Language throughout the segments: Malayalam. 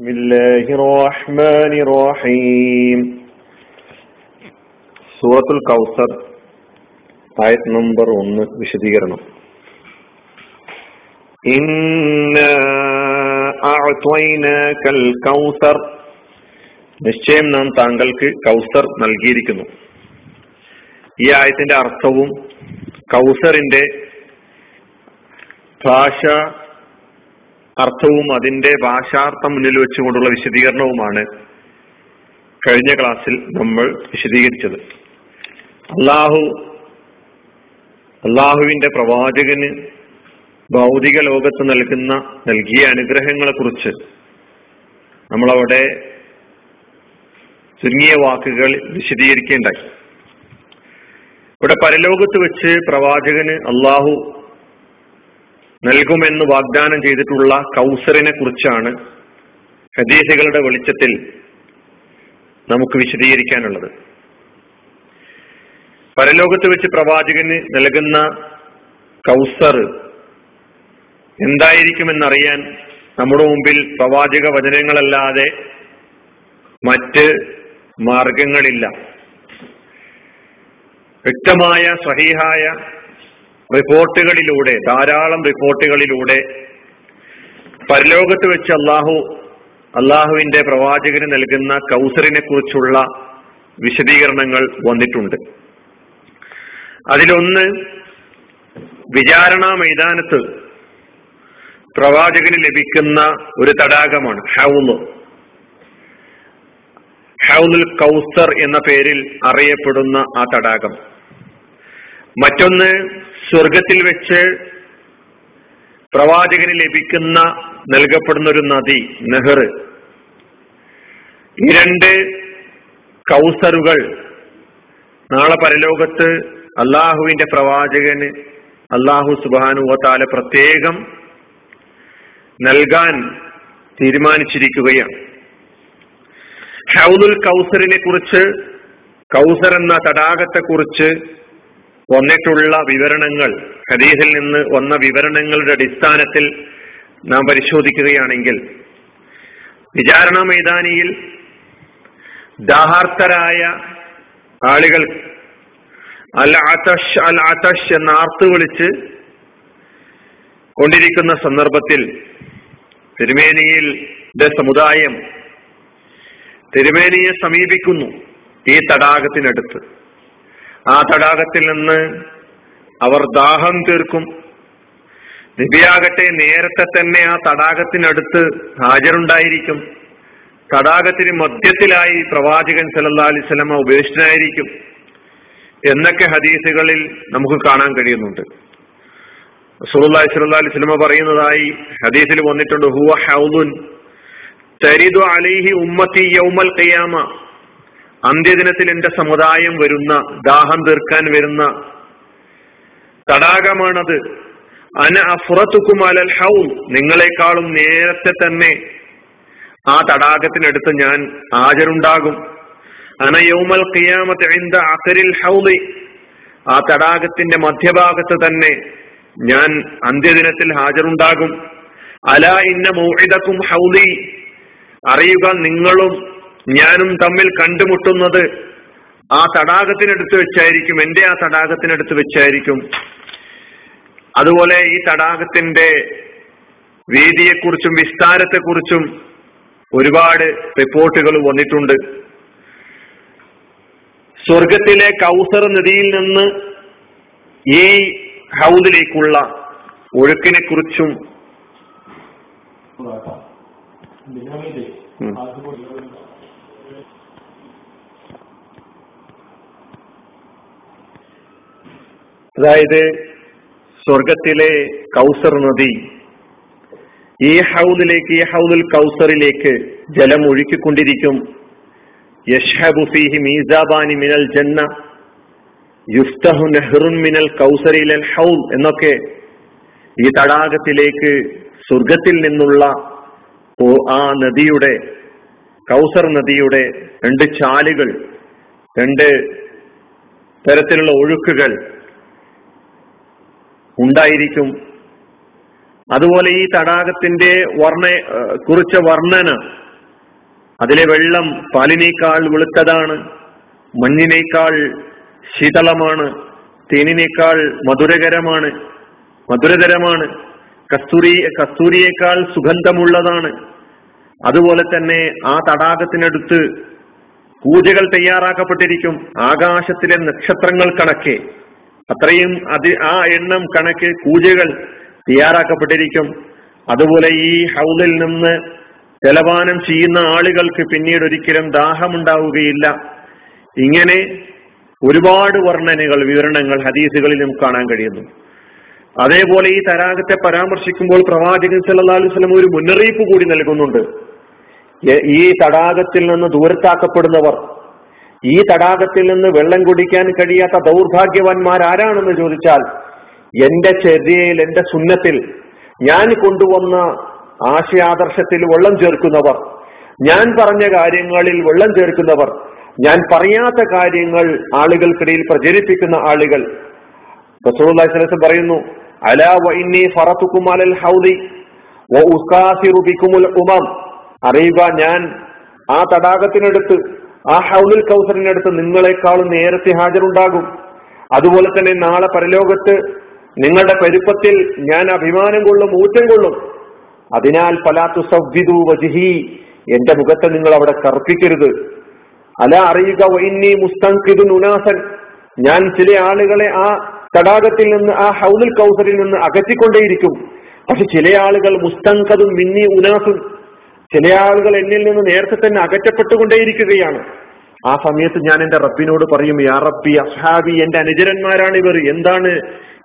بسم الله الرحمن الرحيم സൂറത്തുൽ കൗസർ ആയത് നമ്പർ ഒന്ന് വിശദീകരണം കൗസർ നിശ്ചയം നാം താങ്കൾക്ക് കൗസർ നൽകിയിരിക്കുന്നു ഈ ആയത്തിന്റെ അർത്ഥവും കൗസറിന്റെ ഭാഷ അർത്ഥവും അതിന്റെ ഭാഷാർത്ഥം മുന്നിൽ വെച്ചുകൊണ്ടുള്ള വിശദീകരണവുമാണ് കഴിഞ്ഞ ക്ലാസ്സിൽ നമ്മൾ വിശദീകരിച്ചത്. അള്ളാഹു അള്ളാഹുവിന്റെ പ്രവാചകന് ഭൗതിക ലോകത്ത് നൽകുന്ന നൽകിയ അനുഗ്രഹങ്ങളെ കുറിച്ച് നമ്മളവിടെ ചുരുങ്ങിയ വാക്കുകൾ വിശദീകരിക്കേണ്ടായി. ഇവിടെ പരലോകത്ത് വെച്ച് പ്രവാചകന് അള്ളാഹു നൽകുമെന്ന് വാഗ്ദാനം ചെയ്തിട്ടുള്ള കൗസറിനെ കുറിച്ചാണ് ഹദീസുകളുടെ വെളിച്ചത്തിൽ നമുക്ക് വിശദീകരിക്കാനുള്ളത്. പരലോകത്ത് വെച്ച് പ്രവാചകന് നൽകുന്ന കൗസർ എന്തായിരിക്കുമെന്നറിയാൻ നമ്മുടെ മുമ്പിൽ പ്രവാചക വചനങ്ങളല്ലാതെ മറ്റ് മാർഗങ്ങളില്ല. വ്യക്തമായ സഹീഹായ റിപ്പോർട്ടുകളിലൂടെ ധാരാളം റിപ്പോർട്ടുകളിലൂടെ പരലോകത്ത് വെച്ച് അള്ളാഹു അള്ളാഹുവിന്റെ പ്രവാചകന് നൽകുന്ന കൗസറിനെ കുറിച്ചുള്ള വിശദീകരണങ്ങൾ വന്നിട്ടുണ്ട്. അതിലൊന്ന് വിചാരണ മൈതാനത്ത് പ്രവാചകന് ലഭിക്കുന്ന ഒരു തടാകമാണ് ഹൗൽ ഹൗലുൽ കൗസർ എന്ന പേരിൽ അറിയപ്പെടുന്ന ആ തടാകം. മറ്റൊന്ന് സ്വർഗത്തിൽ വെച്ച് പ്രവാചകന് ലഭിക്കുന്ന നൽകപ്പെടുന്ന ഒരു നദി നെഹർ ഈ രണ്ട് കൗസറുകൾ നാളെ പരലോകത്ത് അള്ളാഹുവിന്റെ പ്രവാചകന് അള്ളാഹു സുബാനുവത്താല പ്രത്യേകം നൽകാൻ തീരുമാനിച്ചിരിക്കുകയാണ്. ഹൗദുൽ കൗസറിനെ കുറിച്ച് കൗസർ എന്ന തടാകത്തെ കുറിച്ച് വന്നിട്ടുള്ള വിവരണങ്ങൾ ഹദീസിൽ നിന്ന് വന്ന വിവരണങ്ങളുടെ അടിസ്ഥാനത്തിൽ നാം പരിശോധിക്കുകയാണെങ്കിൽ വിചാരണ മൈതാനിയിൽ ദാഹാർത്തരായ ആളുകൾ അൽ അതഷ് അൽ അതഷ് എന്ന ആർത്ത് വിളിച്ച് കൊണ്ടിരിക്കുന്ന സന്ദർഭത്തിൽ തിരുമേനിയിൽ സമുദായം തിരുമേനിയെ സമീപിക്കുന്നു ഈ തടാകത്തിനടുത്ത്. ആ തടാകത്തിൽ നിന്ന് അവർ ദാഹം തീർക്കും. നബിയാകട്ടെ നേരത്തെ തന്നെ ആ തടാകത്തിനടുത്ത് ഹാജരുണ്ടായിരിക്കും. തടാകത്തിന് മധ്യത്തിലായി പ്രവാചകൻ സല്ലാ അലിസ്ലമ ഉപേക്ഷിതനായിരിക്കും എന്നൊക്കെ ഹദീസുകളിൽ നമുക്ക് കാണാൻ കഴിയുന്നുണ്ട്. സുല്ലാ സല്ലാ അലിസ്ലമ പറയുന്നതായി ഹദീസിൽ വന്നിട്ടുണ്ട് ഹുവ ഹൗലുൻ തരിദു അലിഹി ഉമ്മത്തി യൗമൽ ഖിയാമ. അന്ത്യദിനത്തിൽ എന്റെ സമുദായം വരുന്ന ദാഹം തീർക്കാൻ വരുന്ന തടാകമാണത്. അന അഫുറത്തുക്കും അലൽ ഹൗൽ നിങ്ങളെക്കാളും നേരത്തെ തന്നെ ആ തടാകത്തിനടുത്ത് ഞാൻ ഹാജരുണ്ടാകും. അന യൗമൽ ഖിയാമത്ത് അക്കരിൽ അഖരിൽ ഹൗലി ആ തടാകത്തിന്റെ മധ്യഭാഗത്ത് തന്നെ ഞാൻ അന്ത്യദിനത്തിൽ ഹാജരുണ്ടാകും. അല ഇന്ന മോഹിതക്കും ഹൗലി. അറിയുക നിങ്ങളും ഞാനും തമ്മിൽ കണ്ടുമുട്ടുന്നത് ആ തടാകത്തിനടുത്ത് വെച്ചായിരിക്കും എന്റെ ആ തടാകത്തിനടുത്ത് വെച്ചായിരിക്കും. അതുപോലെ ഈ തടാകത്തിന്റെ വീതിയെക്കുറിച്ചും വിസ്താരത്തെക്കുറിച്ചും ഒരുപാട് റിപ്പോർട്ടുകൾ വന്നിട്ടുണ്ട്. സ്വർഗത്തിലെ കൗസർ നദിയിൽ നിന്ന് ഈ ഹൗദിലേക്കുള്ള ഒഴുക്കിനെ കുറിച്ചും അതായത് സ്വർഗത്തിലെ കൗസർ നദി. ഈ ഹൗദിലേക്ക് ഈ ഹൗദുൽ കൗസറിലേക്ക് ജലം ഒഴുക്കിക്കൊണ്ടിരിക്കും. യഷ്ഹബു ഫീഹി മീസാബാനി മിനൽ ജന്ന യുഫ്തഹു നെഹ്റുൻ മിനൽ കൗസറിലൽ ഹൗൽ എന്നൊക്കെ ഈ തടാകത്തിലേക്ക് സ്വർഗത്തിൽ നിന്നുള്ള ആ നദിയുടെ കൗസർ നദിയുടെ രണ്ട് ചാലുകൾ രണ്ട് തരത്തിലുള്ള ഒഴുക്കുകൾ ഉണ്ടായിരിക്കും. അതുപോലെ ഈ തടാകത്തിന്റെ വർണ കുറിച്ച വർണന അതിലെ വെള്ളം പാലിനേക്കാൾ വെളുത്തതാണ് മഞ്ഞിനേക്കാൾ ശീതളമാണ് തേനിനേക്കാൾ മധുരകരമാണ് മധുരതരമാണ് കസ്തൂരി കസ്തൂരിയേക്കാൾ സുഗന്ധമുള്ളതാണ്. അതുപോലെ തന്നെ ആ തടാകത്തിനടുത്ത് പൂജകൾ തയ്യാറാക്കപ്പെട്ടിരിക്കും. ആകാശത്തിലെ നക്ഷത്രങ്ങൾ കണക്കെ അത്രയും അതി ആ എണ്ണം കണക്ക് പൂജകൾ തയ്യാറാക്കപ്പെട്ടിരിക്കും. അതുപോലെ ഈ ഹൗലിൽ നിന്ന് ജലപാനം ചെയ്യുന്ന ആളുകൾക്ക് പിന്നീട് ഒരിക്കലും ദാഹമുണ്ടാവുകയില്ല. ഇങ്ങനെ ഒരുപാട് വർണനകൾ വിവരണങ്ങൾ ഹദീസുകളിൽ നമുക്ക് കാണാൻ കഴിയുന്നു. അതേപോലെ ഈ തരാഗത്തെ പരാമർശിക്കുമ്പോൾ പ്രവാചകൻ സല്ലല്ലാഹു അലൈഹി വസല്ലം ഒരു മുന്നറിയിപ്പ് കൂടി നൽകുന്നുണ്ട്. ഈ തടാകത്തിൽ നിന്ന് ദൂരത്താക്കപ്പെടുന്നവർ ഈ തടാകത്തിൽ നിന്ന് വെള്ളം കുടിക്കാൻ കഴിയാത്ത ദൗർഭാഗ്യവാന്മാർ ആരാണെന്ന് ചോദിച്ചാൽ എന്റെ ചെറിയയിൽ എന്റെ സുന്നത്തിൽ ഞാൻ കൊണ്ടുവന്ന ആശയാദർശത്തിൽ വെള്ളം ചേർക്കുന്നവർ ഞാൻ പറഞ്ഞ കാര്യങ്ങളിൽ വെള്ളം ചേർക്കുന്നവർ ഞാൻ പറയാത്ത കാര്യങ്ങൾ ആളുകൾക്കിടയിൽ പ്രചരിപ്പിക്കുന്ന ആളുകൾ. റസൂലുള്ളാഹി പറയുന്നു അലാ അലൽ ഹൗദി അറിയുക ഞാൻ ആ തടാകത്തിനടുത്ത് ആ ഹൗലുൽ കൗസറിനടുത്ത് നിങ്ങളെക്കാളും നേരത്തെ ഹാജരുണ്ടാകും. അതുപോലെ തന്നെ നാളെ പരലോകത്ത് നിങ്ങളുടെ പെരുപ്പത്തിൽ ഞാൻ അഭിമാനം കൊള്ളും ഊറ്റം കൊള്ളും. അതിനാൽ പലാത്തു സവ്വിദു വജിഹി എന്റെ മുഖത്തെ നിങ്ങൾ അവിടെ കർപ്പിക്കരുത് അല അറിയുക വൈന്നി മുസ്തംഖിദു നുനാസൻ. ഞാൻ ചില ആളുകളെ ആ തടാകത്തിൽ നിന്ന് ആ ഹൗലുൽ കൗസറിൽ നിന്ന് അകറ്റിക്കൊണ്ടേയിരിക്കും. പക്ഷെ ചില ആളുകൾ മുസ്തങ്കതും മിന്നി ഉനാസും. ചില ആളുകൾ എന്നിൽ നിന്ന് നേരത്തെ തന്നെ അകറ്റപ്പെട്ടുകൊണ്ടേയിരിക്കുകയാണ്. ആ സമയത്ത് ഞാൻ എന്റെ റബ്ബിനോട് പറയും യാ റബ്ബി അസ്ഹാബി എന്റെ അനുചരന്മാരാണ് ഇവർ. എന്താണ്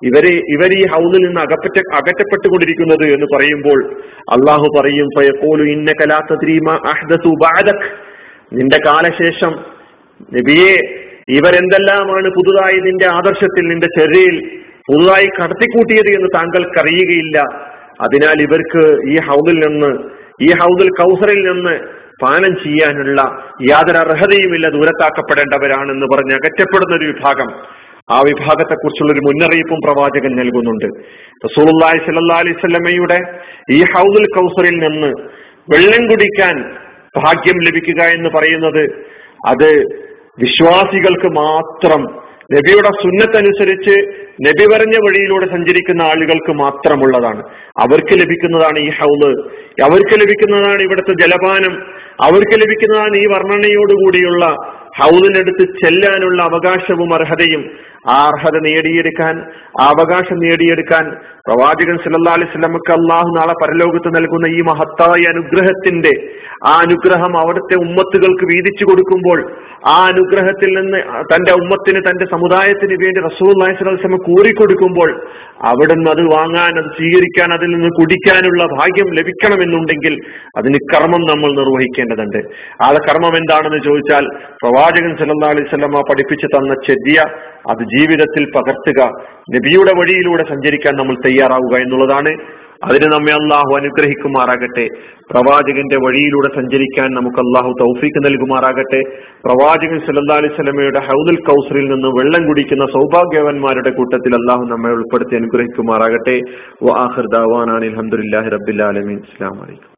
ഇവരെ ഇവർ ഈ ഹൗസിൽ നിന്ന് അകപ്പറ്റ അകറ്റപ്പെട്ടുകൊണ്ടിരിക്കുന്നത്? എന്ന് പറയുമ്പോൾ അള്ളാഹു പറയും ഫയഖൂലു ഇന്ന തദ്രീ അഹ്ദസു ബഅദക്. നിന്റെ കാലശേഷം നബിയെ ഇവരെന്തെല്ലാമാണ് പുതുതായി നിന്റെ ആദർശത്തിൽ നിന്റെ ചെറിയിൽ പുതുതായി കടത്തിക്കൂട്ടിയത് എന്ന് താങ്കൾക്കറിയുകയില്ല അതിനാൽ ഇവർക്ക് ഈ ഹൗസിൽ നിന്ന് ഈ ഹൗദുൽ കൗസറിൽ നിന്ന് പാനം ചെയ്യാനുള്ള യാതൊരു അർഹതയുമില്ല ദൂരത്താക്കപ്പെടേണ്ടവരാണെന്ന് പറഞ്ഞ് അകറ്റപ്പെടുന്ന ഒരു വിഭാഗം. ആ വിഭാഗത്തെ കുറിച്ചുള്ള ഒരു മുന്നറിയിപ്പും പ്രവാചകൻ നൽകുന്നുണ്ട്. റസൂലുള്ളാഹി സ്വല്ലല്ലാഹി അലൈഹി വസല്ലമയുടെ ഈ ഹൗദുൽ കൗസറിൽ നിന്ന് വെള്ളം കുടിക്കാൻ ഭാഗ്യം ലഭിക്കുക എന്ന് പറയുന്നത് അത് വിശ്വാസികൾക്ക് മാത്രം നബിയുടെ സുന്നത്തനുസരിച്ച് നബി പറഞ്ഞ വഴിയിലൂടെ സഞ്ചരിക്കുന്ന ആളുകൾക്ക് മാത്രമുള്ളതാണ്. അവർക്ക് ലഭിക്കുന്നതാണ് ഈ ഹൗൾ. അവർക്ക് ലഭിക്കുന്നതാണ് ഇവിടുത്തെ ജലപാനം. അവർക്ക് ലഭിക്കുന്നതാണ് ഈ വർണനയോടുകൂടിയുള്ള ഹൗദിനടുത്ത് ചെല്ലാനുള്ള അവകാശവും അർഹതയും ആ അർഹത നേടിയെടുക്കാൻ ആ അവകാശം നേടിയെടുക്കാൻ പ്രവാചകൻ സല്ലാ അലൈഹി വസല്ലമക്ക് അള്ളാഹു നാളെ പരലോകത്ത് നൽകുന്ന ഈ മഹത്തായ അനുഗ്രഹത്തിന്റെ ആ അനുഗ്രഹം അവിടുത്തെ ഉമ്മത്തുകൾക്ക് വീതിച്ചു കൊടുക്കുമ്പോൾ ആ അനുഗ്രഹത്തിൽ നിന്ന് തന്റെ ഉമ്മത്തിന് തന്റെ സമുദായത്തിന് വേണ്ടി റസൂൽ അലൈഹിസ്ലമ കൂറിക്കൊടുക്കുമ്പോൾ അവിടുന്ന് അത് വാങ്ങാൻ അത് സ്വീകരിക്കാൻ അതിൽ നിന്ന് കുടിക്കാനുള്ള ഭാഗ്യം ലഭിക്കണമെന്നുണ്ടെങ്കിൽ അതിന് കർമ്മം നമ്മൾ നിർവഹിക്കേണ്ടതുണ്ട്. ആ കർമ്മം എന്താണെന്ന് ചോദിച്ചാൽ പ്രവാചകൻ സല്ലാ അലൈഹി വസല്ലമ പഠിപ്പിച്ചു തന്ന ചെദ്യ അത് ജീവിതത്തിൽ പകർത്തുക നബിയുടെ വഴിയിലൂടെ സഞ്ചരിക്കാൻ നമ്മൾ തയ്യാറാവുക എന്നുള്ളതാണ്. അതിന് നമ്മെ അള്ളാഹു അനുഗ്രഹിക്കുമാറാകട്ടെ. പ്രവാചകന്റെ വഴിയിലൂടെ സഞ്ചരിക്കാൻ നമുക്ക് അള്ളാഹു തൗഫീക്ക് നൽകുമാറാകട്ടെ. പ്രവാചകൻ സല്ലാ അലൈഹി സ്വലമയുടെ ഹൗദുൽ കൗസറിൽ നിന്ന് വെള്ളം കുടിക്കുന്ന സൗഭാഗ്യവന്മാരുടെ കൂട്ടത്തിൽ അള്ളാഹു നമ്മെ ഉൾപ്പെടുത്തി അനുഗ്രഹിക്കുമാറാകട്ടെ. വാഹിർ ദാവാനാണ് അലഹമുല്ലാഹി ആലമീൻ. അസ്ലാം വലൈക്കും